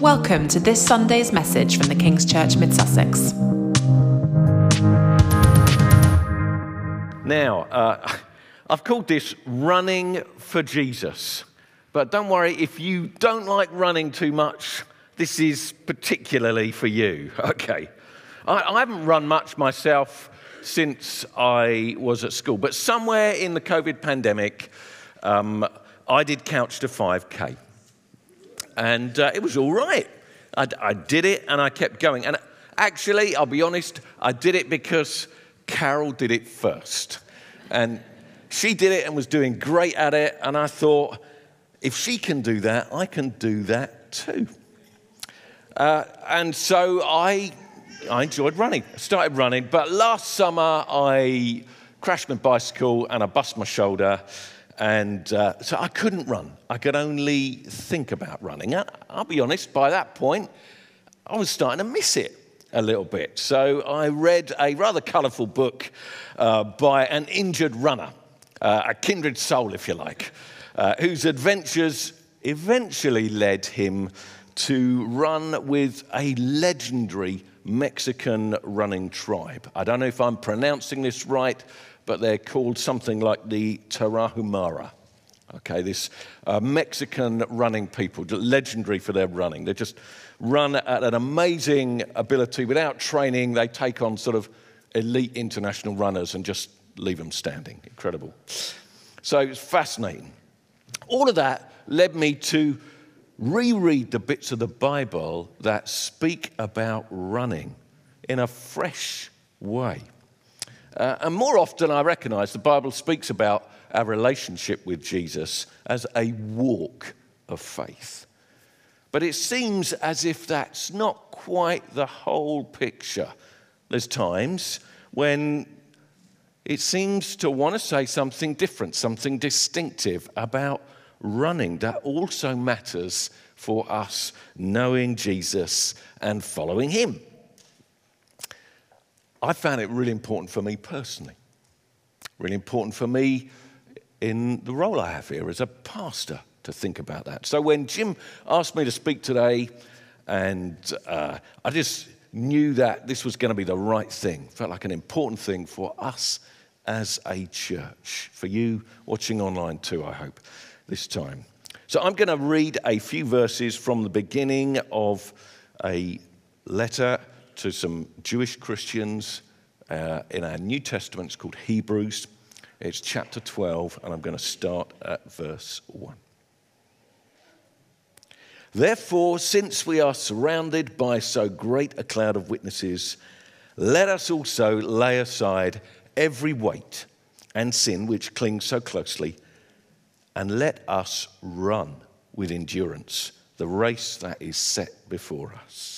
Welcome to this Sunday's message from the King's Church Mid Sussex. Now, uh, I've called this Running for Jesus. But don't worry, if you don't like running too much, this is particularly for you. Okay. I, I haven't run much myself since I was at school, but somewhere in the COVID pandemic, um, I did Couch to 5K. And uh, it was all right. I, I did it and I kept going. And actually, I'll be honest, I did it because Carol did it first. And she did it and was doing great at it. And I thought, if she can do that, I can do that too. Uh, and so I I enjoyed running. I started running, but last summer I crashed my bicycle and I bust my shoulder, and uh, so I couldn't run. I could only think about running. I, I'll be honest, by that point, I was starting to miss it a little bit. So I read a rather colourful book uh, by an injured runner, uh, a kindred soul, if you like, uh, whose adventures eventually led him to run with a legendary Mexican running tribe. I don't know if I'm pronouncing this right, but they're called something like the Tarahumara. Okay, this uh, Mexican running people, legendary for their running. They just run at an amazing ability without training. They take on sort of elite international runners and just leave them standing. Incredible. So it's fascinating. All of that led me to reread the bits of the Bible that speak about running in a fresh way. Uh, and more often, I recognize the Bible speaks about our relationship with Jesus as a walk of faith. But it seems as if that's not quite the whole picture. There's times when it seems to want to say something different, something distinctive about running that also matters for us knowing Jesus and following him. I found it really important for me personally, really important for me in the role I have here as a pastor to think about that. So when Jim asked me to speak today, and uh, I just knew that this was going to be the right thing, felt like an important thing for us as a church, for you watching online too, I hope this time. So I'm going to read a few verses from the beginning of a letter to some Jewish Christians uh, in our New Testament. It's called Hebrews. It's chapter 12, and I'm going to start at verse 1. Therefore, since we are surrounded by so great a cloud of witnesses, let us also lay aside every weight and sin which clings so closely and let us run with endurance the race that is set before us.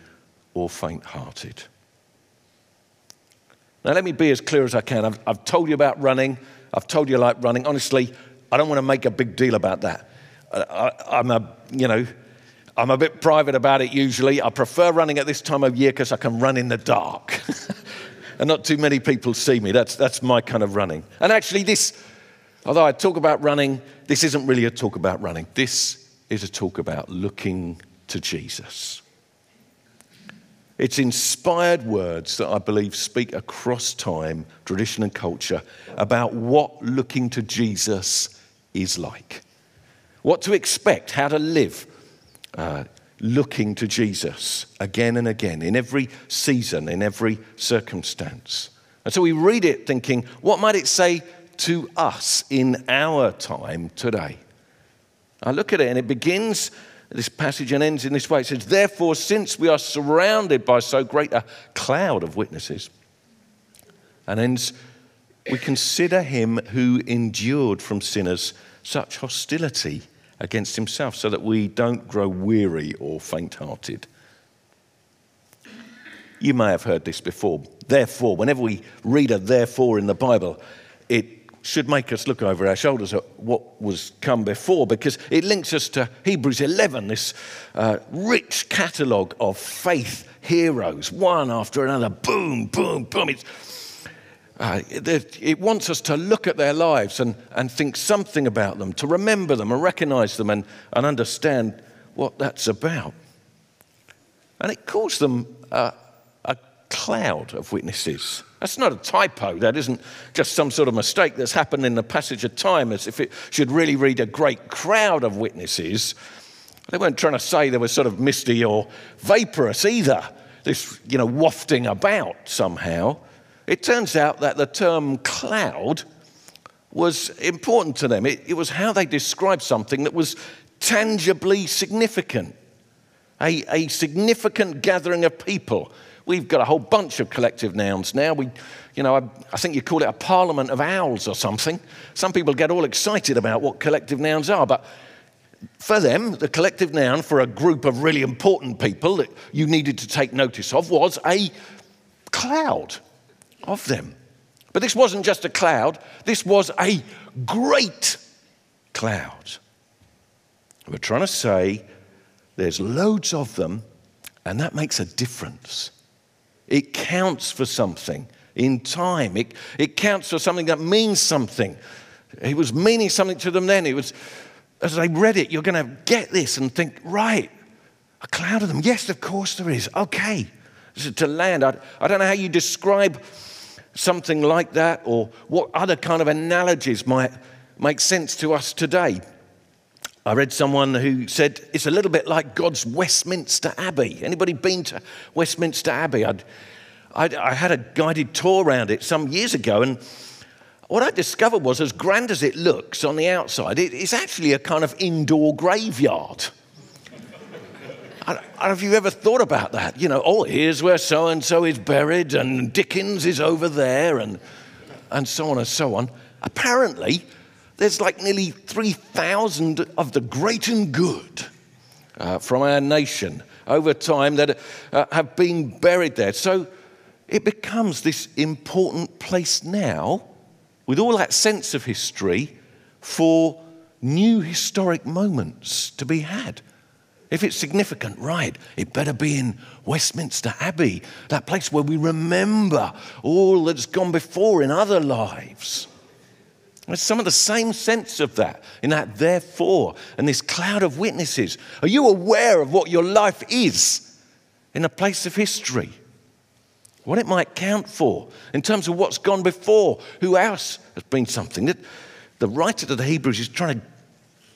or faint hearted. Now, let me be as clear as I can. I've, I've, told you about running, I've told you I like running. Honestly, I don't want to make a big deal about that. I, I'm a, you know, I'm a bit private about it usually. I prefer running at this time of year because I can run in the dark. and not too many people see me. That's, that's my kind of running. And actually, this Although I talk about running, this isn't really a talk about running. This is a talk about looking to Jesus. It's inspired words that I believe speak across time, tradition, and culture about what looking to Jesus is like. What to expect, how to live uh, looking to Jesus again and again, in every season, in every circumstance. And so we read it thinking, what might it say to us in our time today. I look at it and it begins, this passage and ends in this way. It says, Therefore, since we are surrounded by so great a cloud of witnesses, and ends, we consider him who endured from sinners such hostility against himself, so that we don't grow weary or faint hearted. You may have heard this before. Therefore, whenever we read a therefore in the Bible, it should make us look over our shoulders at what was come before because it links us to Hebrews 11, this uh, rich catalogue of faith heroes, one after another. Boom, boom, boom. Uh, it wants us to look at their lives and, and think something about them, to remember them and recognize them and, and understand what that's about. And it calls them uh, a cloud of witnesses. That's not a typo. That isn't just some sort of mistake that's happened in the passage of time as if it should really read a great crowd of witnesses. They weren't trying to say they were sort of misty or vaporous either, this, you know, wafting about somehow. It turns out that the term cloud was important to them. It, it was how they described something that was tangibly significant, a, a significant gathering of people. We've got a whole bunch of collective nouns now. We, you know, I, I, think you call it a parliament of owls or something. Some people get all excited about what collective nouns are, but for them, the collective noun for a group of really important people that you needed to take notice of was a cloud of them. But this wasn't just a cloud, this was a great cloud. We're trying to say there's loads of them, and that makes a difference. It counts for something in time, it, it counts for something that means something. It was meaning something to them then. It was, as they read it, you're going to get this and think, right, a cloud of them. Yes, of course there is. Okay. To land, I, I don't know how you describe something like that, or what other kind of analogies might make sense to us today. I read someone who said it's a little bit like God's Westminster Abbey. Anybody been to Westminster Abbey? I'd, I'd, i had a guided tour around it some years ago, and what I discovered was, as grand as it looks on the outside, it, it's actually a kind of indoor graveyard. I don't know if you've ever thought about that. You know, oh, here's where so and so is buried, and Dickens is over there, and, and so on and so on. Apparently, there's like nearly 3,000 of the great and good uh, from our nation over time that uh, have been buried there. So it becomes this important place now, with all that sense of history, for new historic moments to be had. If it's significant, right, it better be in Westminster Abbey, that place where we remember all that's gone before in other lives. There's some of the same sense of that in that therefore and this cloud of witnesses. Are you aware of what your life is in a place of history? What it might count for in terms of what's gone before, who else has been something that the writer to the Hebrews is trying to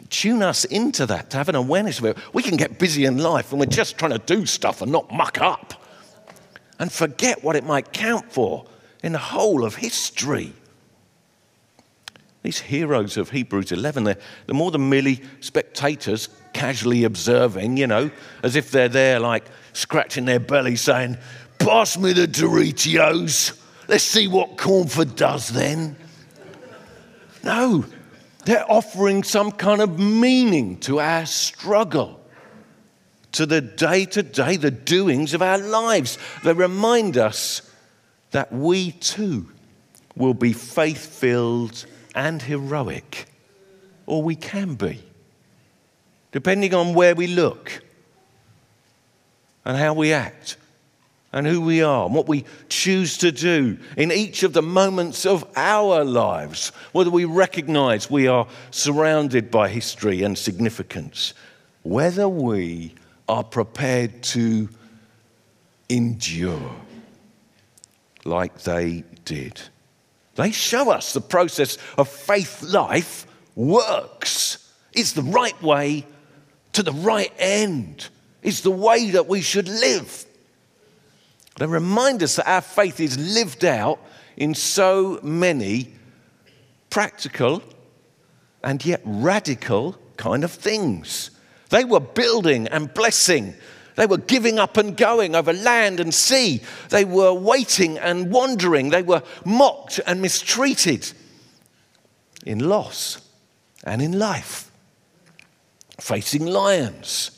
tune us into that, to have an awareness of it. We can get busy in life and we're just trying to do stuff and not muck up and forget what it might count for in the whole of history. These heroes of Hebrews 11, they're, they're more than merely spectators casually observing, you know, as if they're there like scratching their belly saying, Pass me the Doritos. Let's see what Cornford does then. No, they're offering some kind of meaning to our struggle, to the day to day, the doings of our lives. They remind us that we too will be faith filled and heroic, or we can be, depending on where we look and how we act and who we are and what we choose to do in each of the moments of our lives, whether we recognize we are surrounded by history and significance, whether we are prepared to endure like they did. They show us the process of faith life works. It's the right way to the right end. It's the way that we should live. They remind us that our faith is lived out in so many practical and yet radical kind of things. They were building and blessing. They were giving up and going over land and sea. They were waiting and wandering. They were mocked and mistreated in loss and in life, facing lions,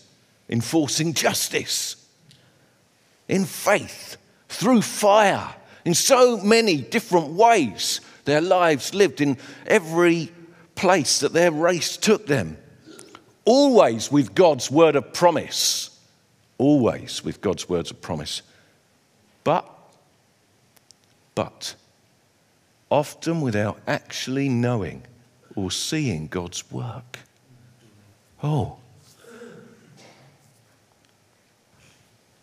enforcing justice in faith, through fire, in so many different ways. Their lives lived in every place that their race took them. Always with God's word of promise. Always with God's words of promise. But, but, often without actually knowing or seeing God's work. Oh.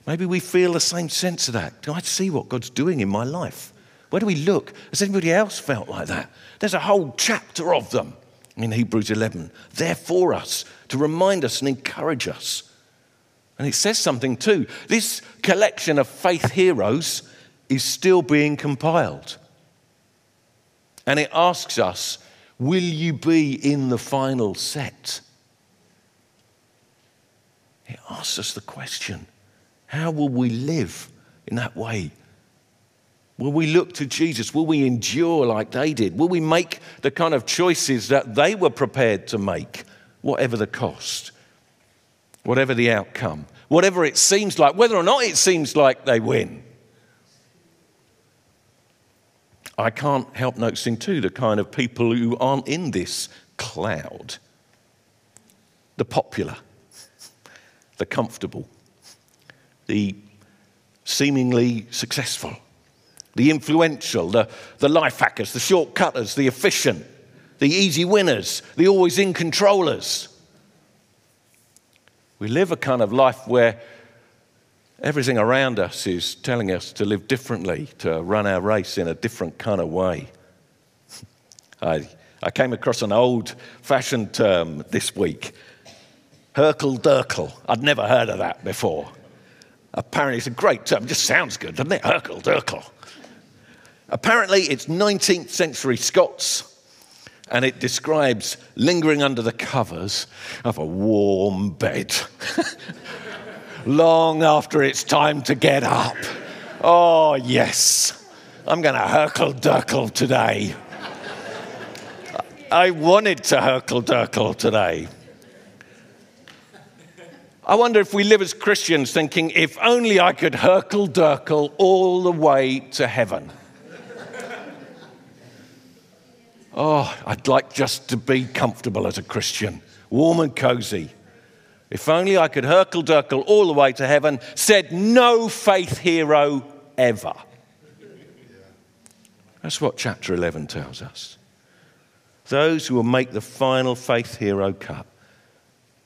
Maybe we feel the same sense of that. Do I see what God's doing in my life? Where do we look? Has anybody else felt like that? There's a whole chapter of them in Hebrews 11. They're for us to remind us and encourage us. And it says something too. This collection of faith heroes is still being compiled. And it asks us, will you be in the final set? It asks us the question how will we live in that way? Will we look to Jesus? Will we endure like they did? Will we make the kind of choices that they were prepared to make, whatever the cost, whatever the outcome, whatever it seems like, whether or not it seems like they win? I can't help noticing too the kind of people who aren't in this cloud the popular, the comfortable, the seemingly successful, the influential, the, the life hackers, the shortcutters, the efficient, the easy winners, the always in controllers. We live a kind of life where everything around us is telling us to live differently, to run our race in a different kind of way. I, I came across an old fashioned term this week Hurkle Durkle. I'd never heard of that before. Apparently, it's a great term. It just sounds good, doesn't it? Hurkle Durkle. Apparently, it's 19th century Scots, and it describes lingering under the covers of a warm bed long after it's time to get up. Oh, yes, I'm going to Hurkle Durkle today. I wanted to Hurkle Durkle today. I wonder if we live as Christians thinking, if only I could Hurkle Durkle all the way to heaven. Oh, I'd like just to be comfortable as a Christian, warm and cozy. If only I could Hurkle Durkle all the way to heaven, said no faith hero ever. That's what chapter 11 tells us. Those who will make the final faith hero cut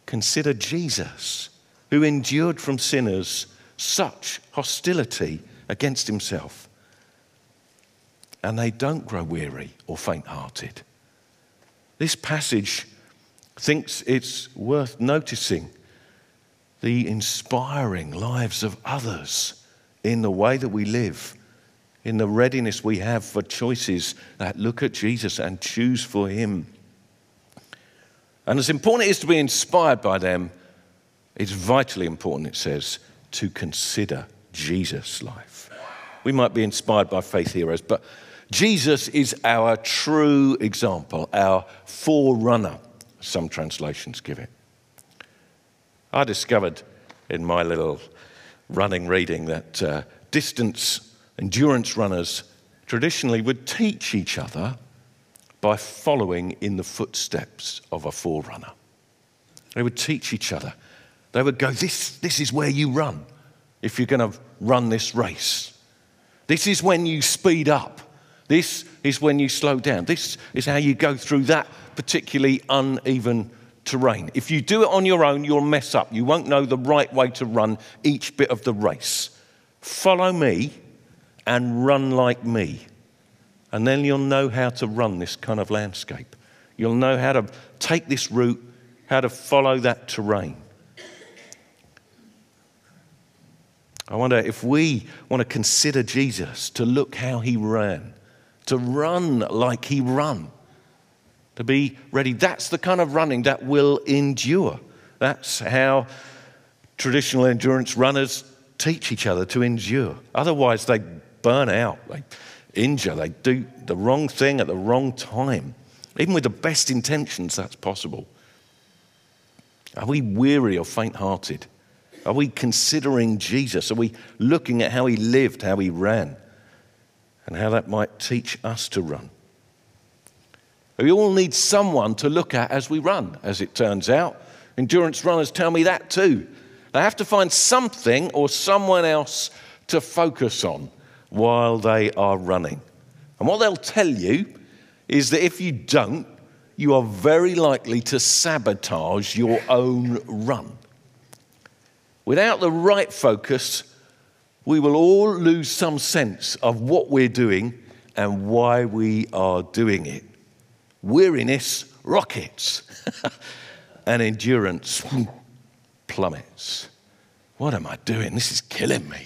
consider Jesus, who endured from sinners such hostility against himself and they don't grow weary or faint hearted. This passage thinks it's worth noticing the inspiring lives of others in the way that we live, in the readiness we have for choices that look at Jesus and choose for Him. And as important it is to be inspired by them, it's vitally important, it says, to consider Jesus' life. We might be inspired by faith heroes, but Jesus is our true example, our forerunner, some translations give it. I discovered in my little running reading that uh, distance endurance runners traditionally would teach each other by following in the footsteps of a forerunner. They would teach each other. They would go, This, this is where you run if you're going to run this race. This is when you speed up. This is when you slow down. This is how you go through that particularly uneven terrain. If you do it on your own, you'll mess up. You won't know the right way to run each bit of the race. Follow me and run like me. And then you'll know how to run this kind of landscape. You'll know how to take this route, how to follow that terrain. I wonder if we want to consider Jesus, to look how he ran, to run like he ran, to be ready. That's the kind of running that will endure. That's how traditional endurance runners teach each other to endure. Otherwise, they burn out, they injure, they do the wrong thing at the wrong time. Even with the best intentions, that's possible. Are we weary or faint hearted? Are we considering Jesus? Are we looking at how he lived, how he ran, and how that might teach us to run? We all need someone to look at as we run, as it turns out. Endurance runners tell me that too. They have to find something or someone else to focus on while they are running. And what they'll tell you is that if you don't, you are very likely to sabotage your own run. Without the right focus, we will all lose some sense of what we're doing and why we are doing it. Weariness rockets, and endurance plummets. What am I doing? This is killing me.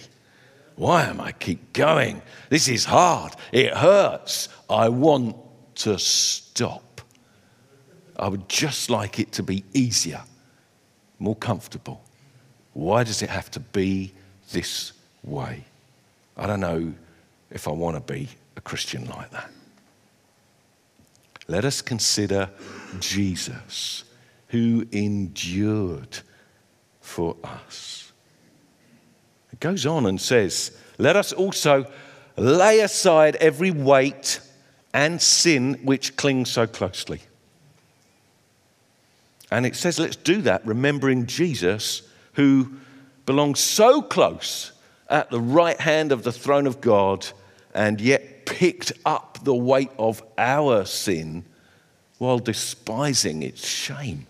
Why am I keep going? This is hard. It hurts. I want to stop. I would just like it to be easier, more comfortable. Why does it have to be this way? I don't know if I want to be a Christian like that. Let us consider Jesus, who endured for us. It goes on and says, Let us also lay aside every weight and sin which clings so closely. And it says, Let's do that, remembering Jesus who belongs so close at the right hand of the throne of God and yet picked up the weight of our sin while despising its shame.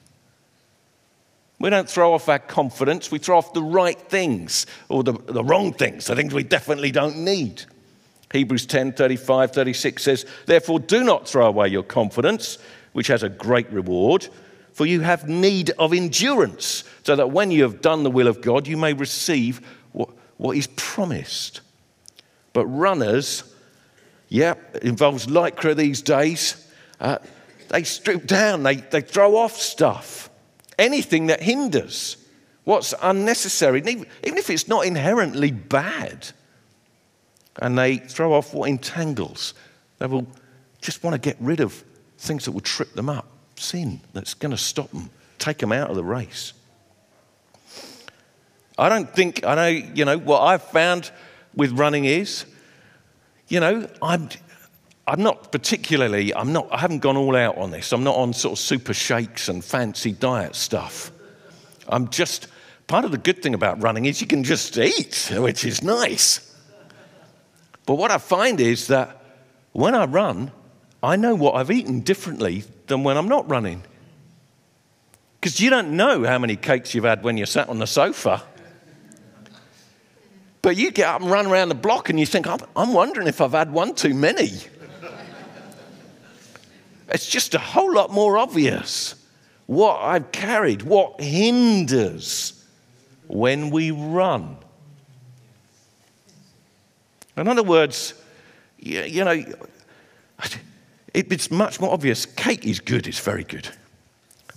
We don't throw off our confidence, we throw off the right things or the, the wrong things, the things we definitely don't need. Hebrews 10 35, 36 says, Therefore, do not throw away your confidence, which has a great reward for you have need of endurance, so that when you have done the will of God, you may receive what, is promised. But runners, yeah, involves lycra these days, uh, they strip down, they, they throw off stuff, anything that hinders, what's unnecessary, even, even if it's not inherently bad. And they throw off what entangles. They will just want to get rid of things that will trip them up sin that's going to stop them, take them out of the race. I don't think, I know, you know, what I've found with running is, you know, I'm, I'm not particularly, I'm not, I haven't gone all out on this. I'm not on sort of super shakes and fancy diet stuff. I'm just, part of the good thing about running is you can just eat, which is nice. But what I find is that when I run, I know what I've eaten differently than when I'm not running. Because you don't know how many cakes you've had when you're sat on the sofa. But you get up and run around the block and you think, I'm, wondering if I've had one too many. it's just a whole lot more obvious what I've carried, what hinders when we run. In other words, you, you know, it's much more obvious. Cake is good, it's very good.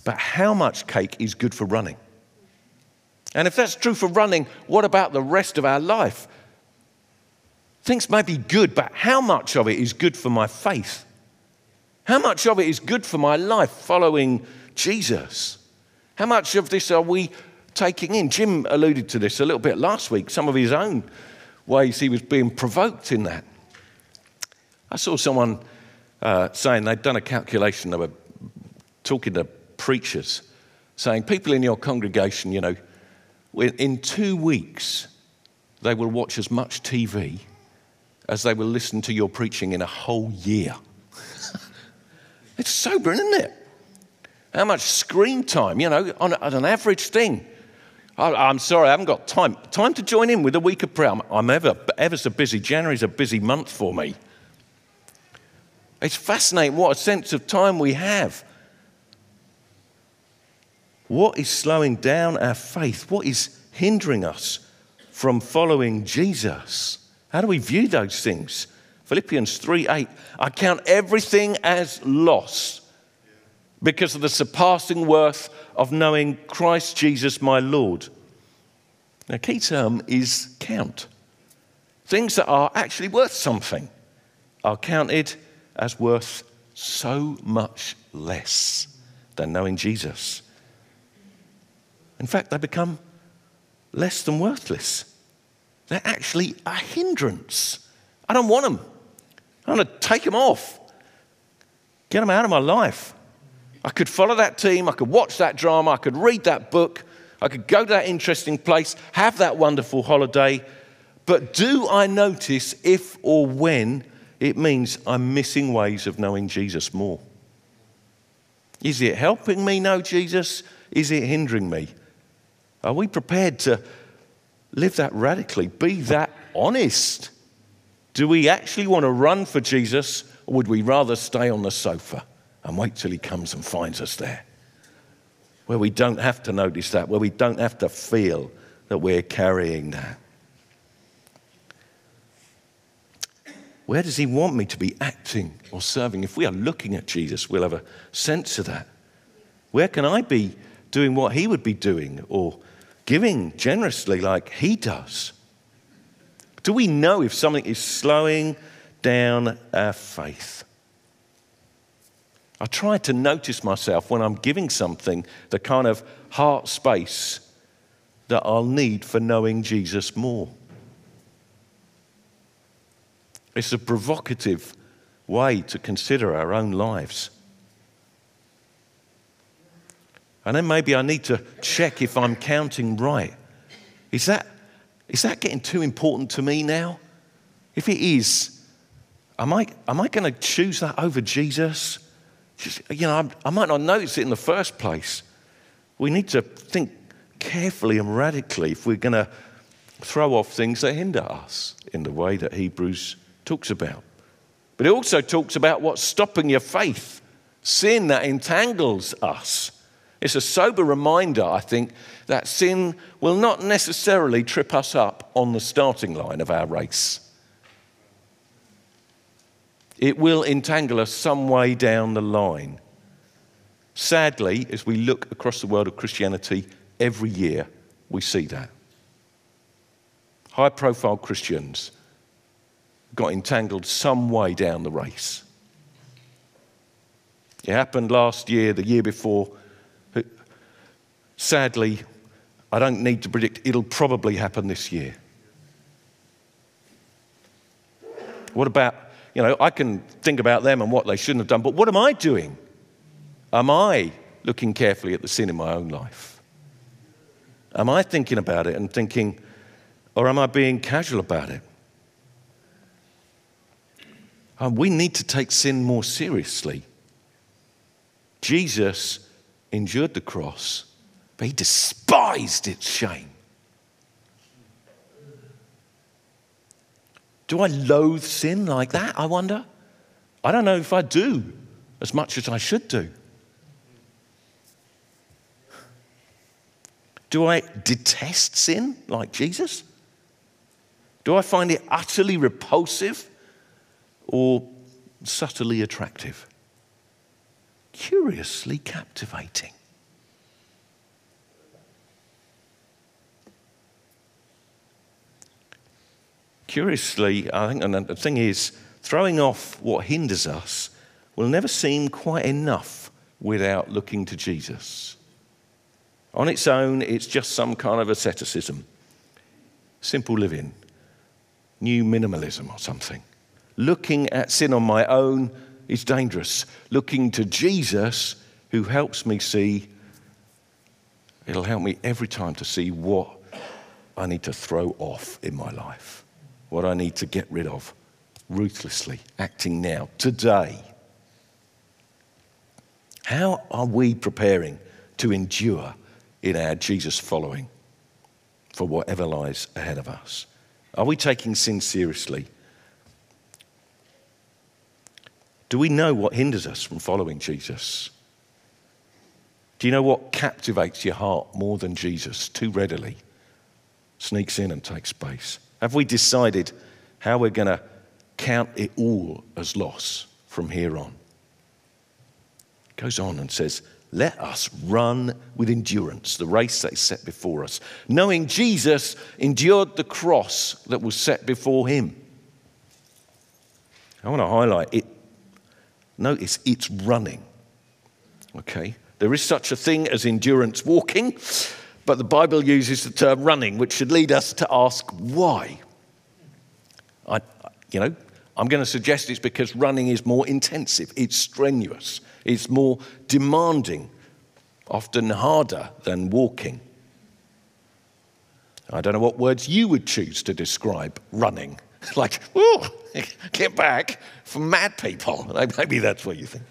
But how much cake is good for running? And if that's true for running, what about the rest of our life? Things may be good, but how much of it is good for my faith? How much of it is good for my life following Jesus? How much of this are we taking in? Jim alluded to this a little bit last week, some of his own ways he was being provoked in that. I saw someone uh, saying they'd done a calculation, they were talking to preachers, saying, People in your congregation, you know, in two weeks, they will watch as much TV as they will listen to your preaching in a whole year. it's sobering, isn't it? How much screen time, you know, on, on an average thing. I, am sorry, I haven't got time. Time to join in with a week of prayer. I'm, I'm ever, ever so busy. January's a busy month for me. It's fascinating what a sense of time we have. What is slowing down our faith? What is hindering us from following Jesus? How do we view those things? Philippians 3 8. I count everything as loss because of the surpassing worth of knowing Christ Jesus my Lord. Now, key term is count. Things that are actually worth something are counted as worth so much less than knowing Jesus. In fact, they become less than worthless. They're actually a hindrance. I don't want them. I want to take them off, get them out of my life. I could follow that team, I could watch that drama, I could read that book, I could go to that interesting place, have that wonderful holiday. But do I notice if or when it means I'm missing ways of knowing Jesus more? Is it helping me know Jesus? Is it hindering me? Are we prepared to live that radically? Be that honest? Do we actually want to run for Jesus, or would we rather stay on the sofa and wait till he comes and finds us there? Where we don't have to notice that, where we don't have to feel that we're carrying that. Where does he want me to be acting or serving? If we are looking at Jesus, we'll have a sense of that. Where can I be doing what he would be doing or giving generously like he does? Do we know if something is slowing down our faith? I try to notice myself when I'm giving something the kind of heart space that I'll need for knowing Jesus more. It's a provocative way to consider our own lives. And then maybe I need to check if I'm counting right. Is that, is that getting too important to me now? If it is, am I, am I going to choose that over Jesus? Just, you know, I, I might not notice it in the first place. We need to think carefully and radically if we're going to throw off things that hinder us in the way that Hebrews talks about. But it also talks about what's stopping your faith, sin that entangles us. It's a sober reminder, I think, that sin will not necessarily trip us up on the starting line of our race. It will entangle us some way down the line. Sadly, as we look across the world of Christianity, every year we see that. High profile Christians got entangled some way down the race. It happened last year, the year before. Sadly, I don't need to predict, it'll probably happen this year. What about, you know, I can think about them and what they shouldn't have done, but what am I doing? Am I looking carefully at the sin in my own life? Am I thinking about it and thinking, or am I being casual about it? Uh, we need to take sin more seriously. Jesus endured the cross, but he despised its shame. Do I loathe sin like that? I wonder. I don't know if I do as much as I should do. Do I detest sin like Jesus? Do I find it utterly repulsive? or subtly attractive, curiously captivating. Curiously, I think, and the thing is, throwing off what hinders us will never seem quite enough without looking to Jesus. On its own, it's just some kind of asceticism, simple living, new minimalism or something. Looking at sin on my own is dangerous. Looking to Jesus, who helps me see, it'll help me every time to see what I need to throw off in my life, what I need to get rid of ruthlessly, acting now, today. How are we preparing to endure in our Jesus following for whatever lies ahead of us? Are we taking sin seriously? Do we know what hinders us from following Jesus? Do you know what captivates your heart more than Jesus too readily? Sneaks in and takes space. Have we decided how we're going to count it all as loss from here on? Goes on and says, Let us run with endurance the race that is set before us, knowing Jesus endured the cross that was set before him. I want to highlight it Notice it's running. Okay? There is such a thing as endurance walking, But the Bible uses the term running, which should lead us to ask why. I, you know, I'm going to suggest it's because running is more intensive, it's strenuous, it's more demanding, often harder than walking. I don't know what words you would choose to describe running. like, oh, get back from mad people. Maybe that's what you think.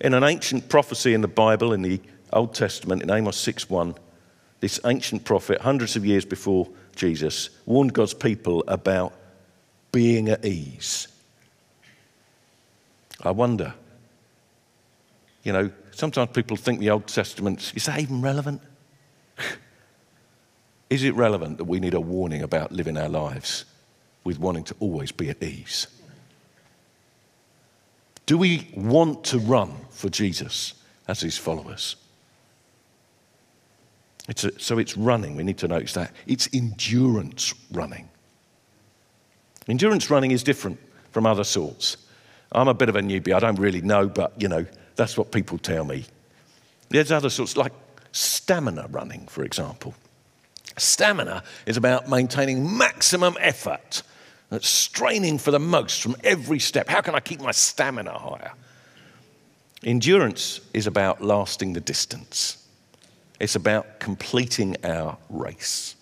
In an ancient prophecy in the Bible, in the Old Testament, in Amos 6:1, this ancient prophet, hundreds of years before Jesus, warned God's people about being at ease. I wonder, you know, sometimes people think the Old Testament, is that even relevant? is it relevant that we need a warning about living our lives with wanting to always be at ease? Do we want to run for Jesus as his followers? It's a, so it's running. We need to notice that. It's endurance running. Endurance running is different from other sorts. I'm a bit of a newbie. I don't really know, but you know, that's what people tell me. There's other sorts, like stamina running, for example. Stamina is about maintaining maximum effort that's straining for the most from every step. How can I keep my stamina higher? Endurance is about lasting the distance, it's about completing our race.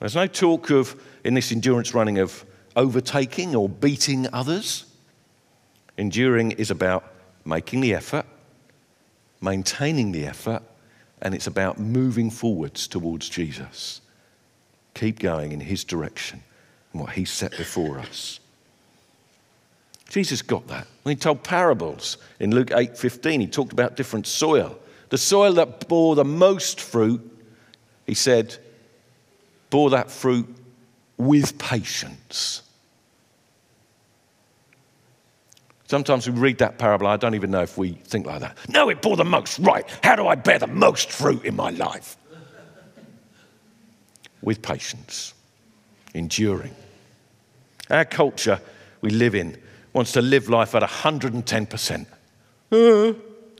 There's no talk of, in this endurance running, of overtaking or beating others. Enduring is about making the effort, maintaining the effort, and it's about moving forwards towards Jesus. Keep going in His direction and what He set before us. Jesus got that. When he told parables in Luke 8:15, he talked about different soil. The soil that bore the most fruit, he said, bore that fruit with patience. Sometimes we read that parable, I don't even know if we think like that. No, it bore the most. Right. How do I bear the most fruit in my life? with patience, enduring. Our culture we live in wants to live life at 110%. Uh,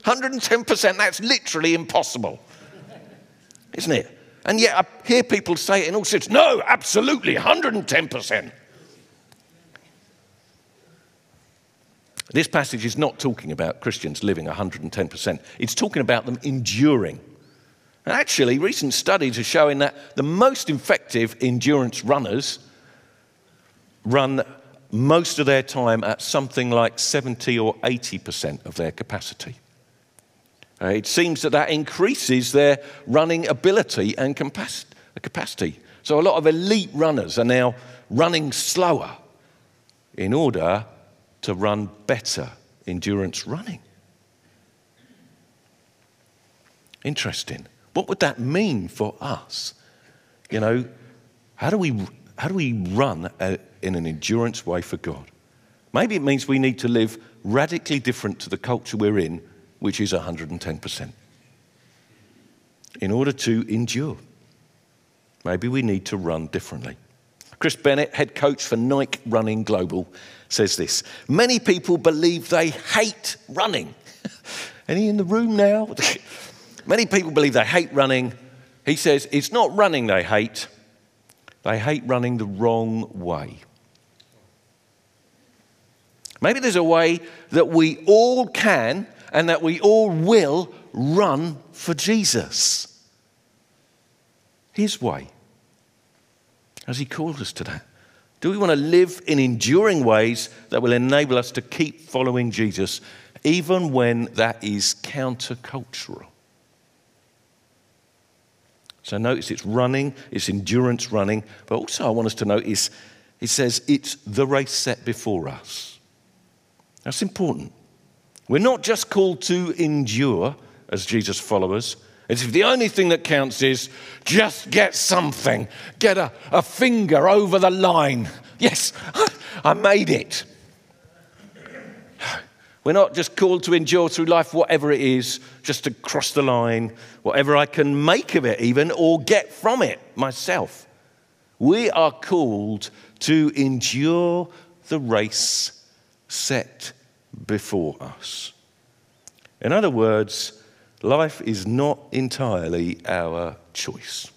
110%, that's literally impossible, isn't it? And yet I hear people say it in all sorts no, absolutely, 110%. This passage is not talking about Christians living 110%. It's talking about them enduring. And actually, recent studies are showing that the most effective endurance runners run most of their time at something like 70 or 80% of their capacity. It seems that that increases their running ability and capacity. So a lot of elite runners are now running slower in order to run better endurance running. Interesting. What would that mean for us? You know, how do we, how do we run a, in an endurance way for God? Maybe it means we need to live radically different to the culture we're in which is 110%, in order to endure. Maybe we need to run differently. Chris Bennett, head coach for Nike Running Global, says this Many people believe they hate running. Any in the room now? Many people believe they hate running. He says it's not running they hate, they hate running the wrong way. Maybe there's a way that we all can and that we all will run for Jesus. His way. Has He called us to that? Do we want to live in enduring ways that will enable us to keep following Jesus, even when that is countercultural? So notice it's running, it's endurance running, but also I want us to notice it says it's the race set before us. That's important. We're not just called to endure as Jesus followers. It's if the only thing that counts is just get something, get a, a finger over the line. Yes, I made it. We're not just called to endure through life, whatever it is, just to cross the line, whatever I can make of it, even, or get from it myself. We are called to endure the race set before us. In other words, life is not entirely our choice.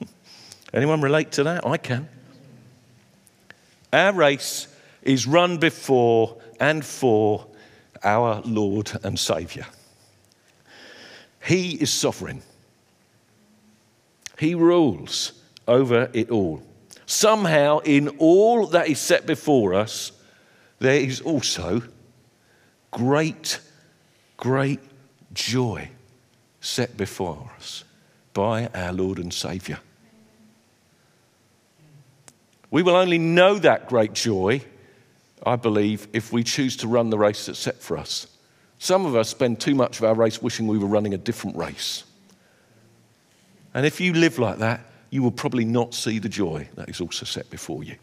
Anyone relate to that? I can. Our race is run before and for our Lord and Saviour. He is sovereign, He rules over it all. Somehow, in all that is set before us, there is also great, great joy set before us by our Lord and Saviour. We will only know that great joy, I believe, if we choose to run the race that's set for us. Some of us spend too much of our race wishing we were running a different race. And if you live like that, you will probably not see the joy that is also set before you.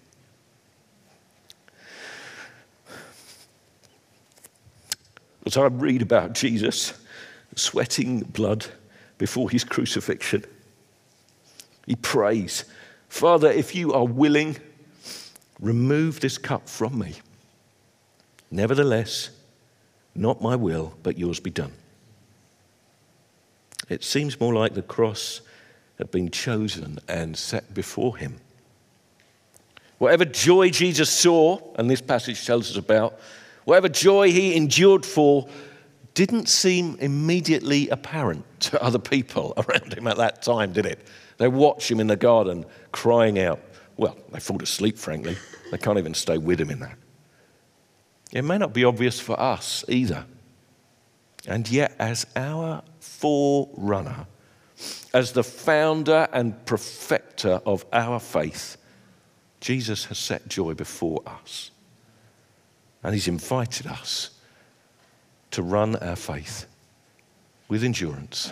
As I read about Jesus sweating blood before his crucifixion, he prays, Father, if you are willing, remove this cup from me. Nevertheless, not my will, but yours be done. It seems more like the cross had been chosen and set before him. Whatever joy Jesus saw, and this passage tells us about, whatever joy he endured for, didn't seem immediately apparent to other people around him at that time, did it? They watch him in the garden crying out. Well, they fall asleep, frankly. They can't even stay with him in that. It may not be obvious for us either. And yet, as our forerunner, as the founder and perfecter of our faith, Jesus has set joy before us. And he's invited us to run our faith with endurance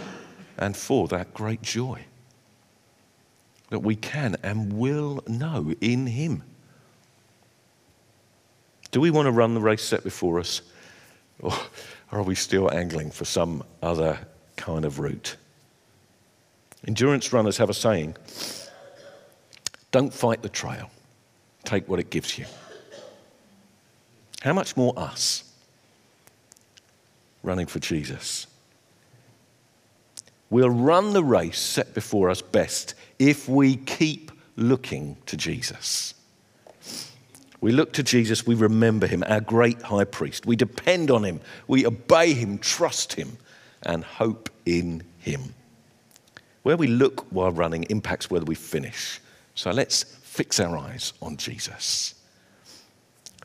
and for that great joy that we can and will know in him. Do we want to run the race set before us? Or are we still angling for some other kind of route? Endurance runners have a saying don't fight the trail, take what it gives you. How much more us running for Jesus? We'll run the race set before us best if we keep looking to Jesus. We look to Jesus, we remember him, our great high priest. We depend on him, we obey him, trust him, and hope in him. Where we look while running impacts whether we finish. So let's fix our eyes on Jesus.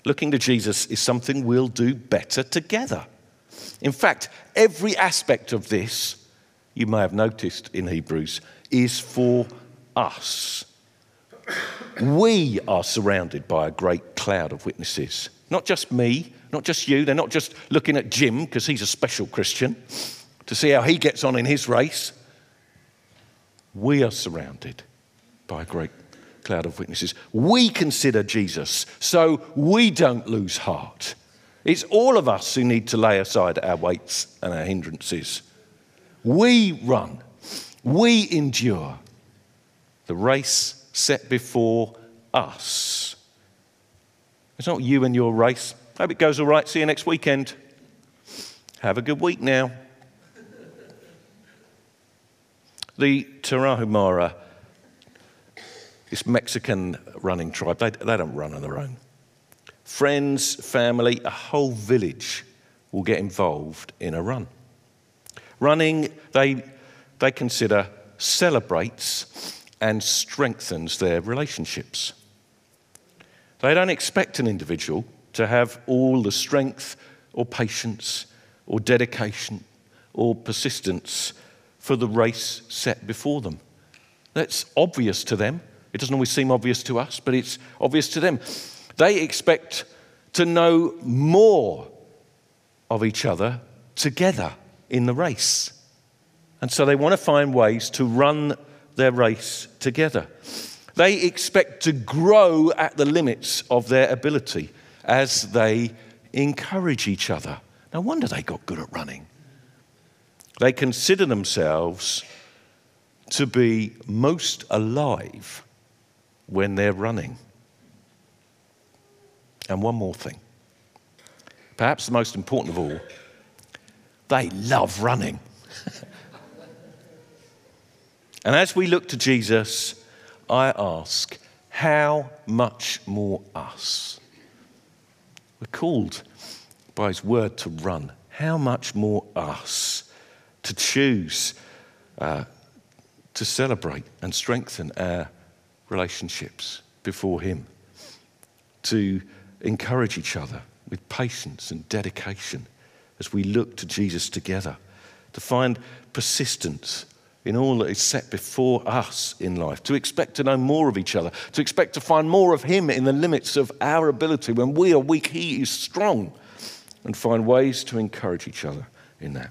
Looking to Jesus is something we'll do better together. In fact, every aspect of this, you may have noticed in Hebrews, is for us. We are surrounded by a great cloud of witnesses. Not just me, not just you. They're not just looking at Jim because he's a special Christian to see how he gets on in his race. We are surrounded by a great cloud of witnesses. We consider Jesus so we don't lose heart. It's all of us who need to lay aside our weights and our hindrances. We run, we endure the race set before us. It's not you and your race. Hope it goes all right. See you next weekend. Have a good week now. The Tarahumara, this Mexican running tribe, they, they don't run on their own. Friends, family, a whole village will get involved in a run. Running, they, they consider, celebrates and strengthens their relationships. They don't expect an individual to have all the strength or patience or dedication or persistence for the race set before them. That's obvious to them. It doesn't always seem obvious to us, but it's obvious to them. They expect to know more of each other together in the race. And so they want to find ways to run their race together. They expect to grow at the limits of their ability as they encourage each other. No wonder they got good at running. They consider themselves to be most alive when they're running. And one more thing, perhaps the most important of all, they love running. and as we look to Jesus, I ask, how much more us? We're called by his word to run. How much more us to choose uh, to celebrate and strengthen our relationships before him, to encourage each other with patience and dedication as we look to Jesus together, to find persistence in all that is set before us in life, to expect to know more of each other, to expect to find more of Him in the limits of our ability. When we are weak, He is strong, and find ways to encourage each other in that.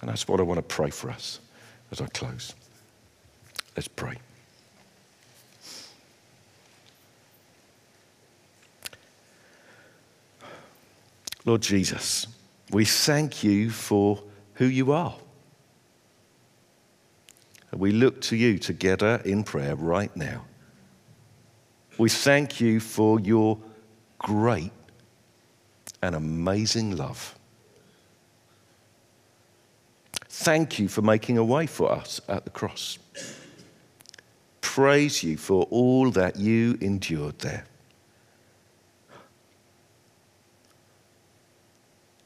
And that's what I want to pray for us as I close. Let's pray. Lord Jesus, we thank you for who you are. We look to you together in prayer right now. We thank you for your great and amazing love. Thank you for making a way for us at the cross. Praise you for all that you endured there.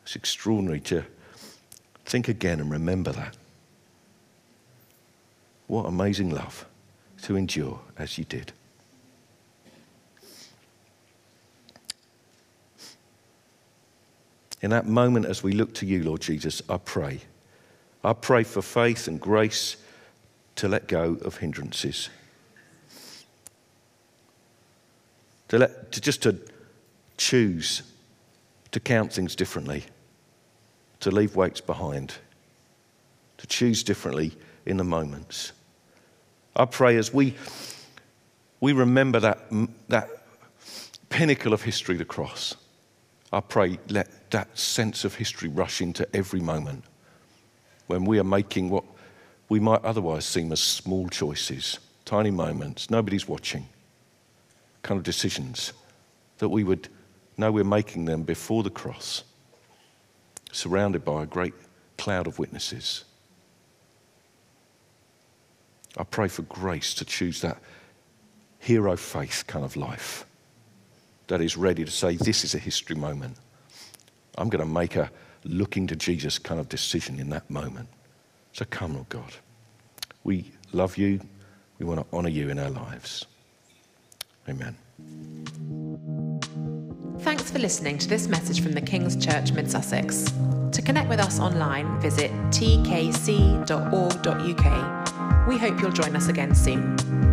It's extraordinary to think again and remember that. What amazing love to endure as you did. In that moment, as we look to you, Lord Jesus, I pray. I pray for faith and grace to let go of hindrances. To, let, to just to choose to count things differently, to leave weights behind, to choose differently in the moments. I pray as we, we remember that, that pinnacle of history, the cross, I pray let that sense of history rush into every moment when we are making what we might otherwise seem as small choices, tiny moments, nobody's watching, kind of decisions, that we would know we're making them before the cross, surrounded by a great cloud of witnesses. I pray for grace to choose that hero faith kind of life that is ready to say, This is a history moment. I'm going to make a looking to Jesus kind of decision in that moment. So come, Lord God. We love you. We want to honor you in our lives. Amen. Thanks for listening to this message from the King's Church Mid Sussex. To connect with us online, visit tkc.org.uk. We hope you'll join us again soon.